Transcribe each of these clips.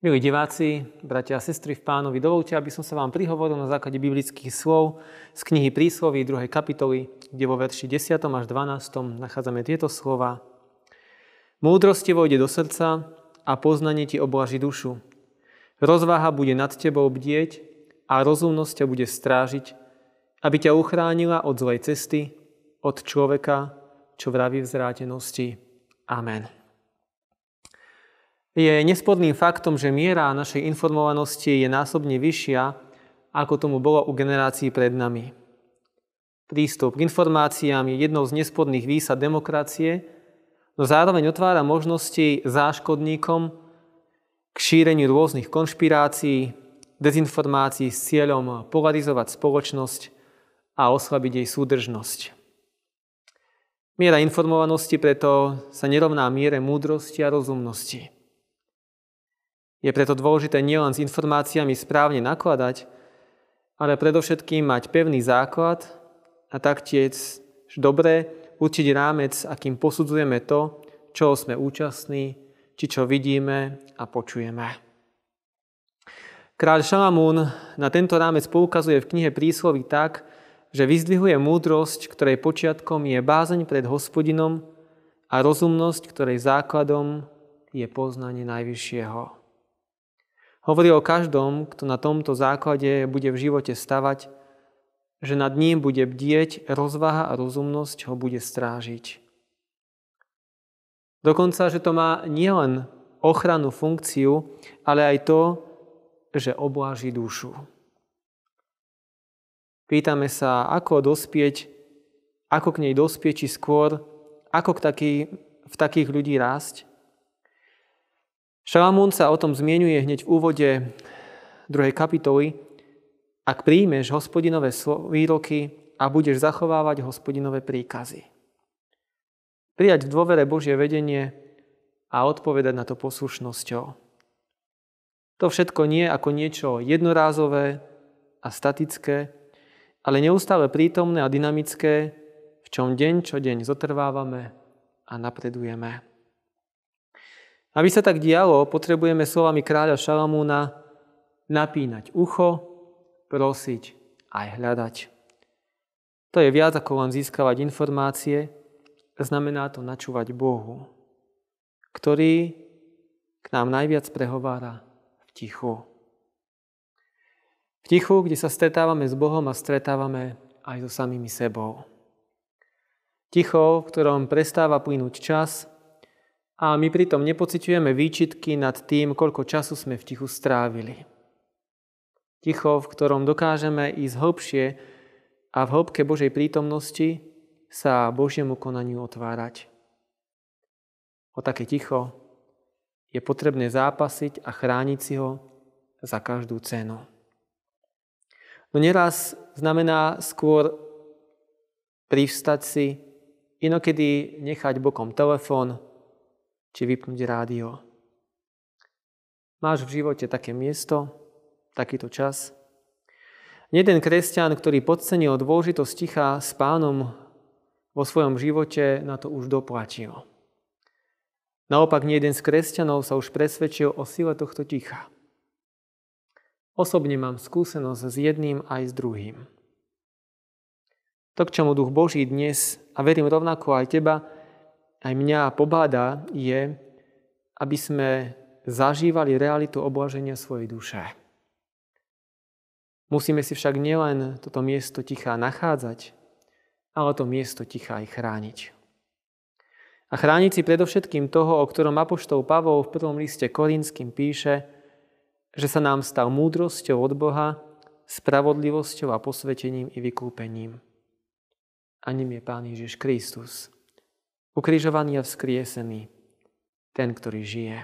Milí diváci, bratia a sestry v pánovi, dovolte, aby som sa vám prihovoril na základe biblických slov z knihy Prísloví 2. kapitoly, kde vo verši 10. až 12. nachádzame tieto slova. Múdrosť vojde do srdca a poznanie ti oblaží dušu. Rozváha bude nad tebou bdieť a rozumnosť ťa bude strážiť, aby ťa uchránila od zlej cesty, od človeka, čo vraví v zrátenosti. Amen. Je nespodným faktom, že miera našej informovanosti je násobne vyššia, ako tomu bolo u generácií pred nami. Prístup k informáciám je jednou z nespodných výsad demokracie, no zároveň otvára možnosti záškodníkom k šíreniu rôznych konšpirácií, dezinformácií s cieľom polarizovať spoločnosť a oslabiť jej súdržnosť. Miera informovanosti preto sa nerovná miere múdrosti a rozumnosti. Je preto dôležité nielen s informáciami správne nakladať, ale predovšetkým mať pevný základ a taktiež dobre určiť rámec, akým posudzujeme to, čo sme účastní, či čo vidíme a počujeme. Kráľ Šalamún na tento rámec poukazuje v knihe Prísloví tak, že vyzdvihuje múdrosť, ktorej počiatkom je bázeň pred hospodinom a rozumnosť, ktorej základom je poznanie Najvyššieho. Hovorí o každom, kto na tomto základe bude v živote stavať, že nad ním bude bdieť, rozvaha a rozumnosť ho bude strážiť. Dokonca, že to má nielen ochrannú funkciu, ale aj to, že obláži dušu. Pýtame sa, ako dospieť, ako k nej dospieť, či skôr, ako k taký, v takých ľudí rásť. Šalamún sa o tom zmienuje hneď v úvode 2. kapitoly. Ak príjmeš hospodinové výroky a budeš zachovávať hospodinové príkazy. Prijať v dôvere Božie vedenie a odpovedať na to poslušnosťou. To všetko nie ako niečo jednorázové a statické, ale neustále prítomné a dynamické, v čom deň čo deň zotrvávame a napredujeme. Aby sa tak dialo, potrebujeme slovami kráľa Šalamúna napínať ucho, prosiť aj hľadať. To je viac ako len získavať informácie, znamená to načúvať Bohu, ktorý k nám najviac prehovára v tichu. V tichu, kde sa stretávame s Bohom a stretávame aj so samými sebou. Ticho, v ktorom prestáva plynúť čas, a my pritom nepociťujeme výčitky nad tým, koľko času sme v tichu strávili. Ticho, v ktorom dokážeme ísť hlbšie a v hĺbke Božej prítomnosti sa Božiemu konaniu otvárať. O také ticho je potrebné zápasiť a chrániť si ho za každú cenu. No neraz znamená skôr privstať si, inokedy nechať bokom telefón, či vypnúť rádio. Máš v živote také miesto, takýto čas? Jeden kresťan, ktorý podcenil dôležitosť ticha s pánom vo svojom živote, na to už doplatil. Naopak, nie jeden z kresťanov sa už presvedčil o sile tohto ticha. Osobne mám skúsenosť s jedným aj s druhým. To, k čomu Duch Boží dnes, a verím rovnako aj teba, aj mňa pobáda, je, aby sme zažívali realitu oblaženia svojej duše. Musíme si však nielen toto miesto ticha nachádzať, ale to miesto ticha aj chrániť. A chrániť si predovšetkým toho, o ktorom Apoštol Pavol v prvom liste Korinským píše, že sa nám stal múdrosťou od Boha, spravodlivosťou a posvetením i vykúpením. A ním je Pán Ježiš Kristus, ukrižovaný a vzkriesený, ten, ktorý žije.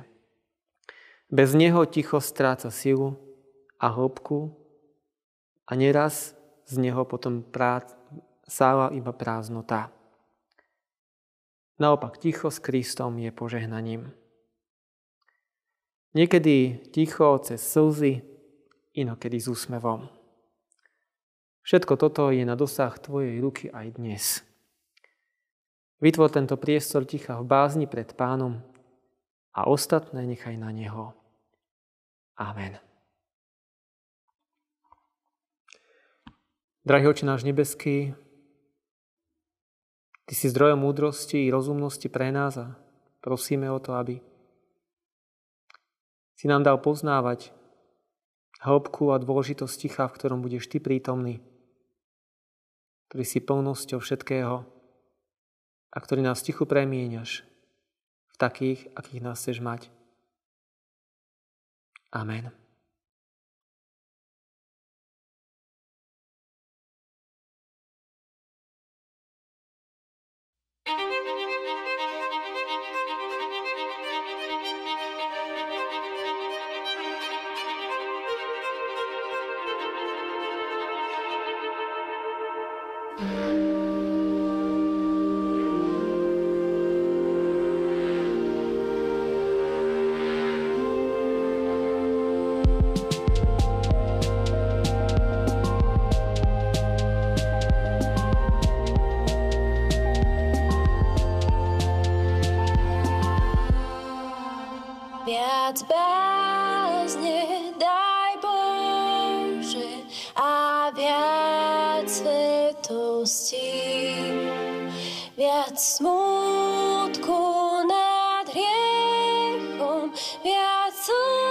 Bez neho ticho stráca silu a hĺbku a neraz z neho potom prác, sála iba prázdnota. Naopak ticho s Kristom je požehnaním. Niekedy ticho cez slzy, inokedy s úsmevom. Všetko toto je na dosah Tvojej ruky aj dnes. Vytvor tento priestor ticha v bázni pred pánom a ostatné nechaj na neho. Amen. Drahý oči náš nebeský, Ty si zdrojom múdrosti i rozumnosti pre nás a prosíme o to, aby si nám dal poznávať hĺbku a dôležitosť ticha, v ktorom budeš Ty prítomný, ktorý si plnosťou všetkého a ktorý nás tichu premieňaš v takých, akých nás chceš mať. Amen. viac bázne, daj Bože, a viac svetosti, viac smutku nad hriechom, viac slnka.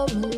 Oh.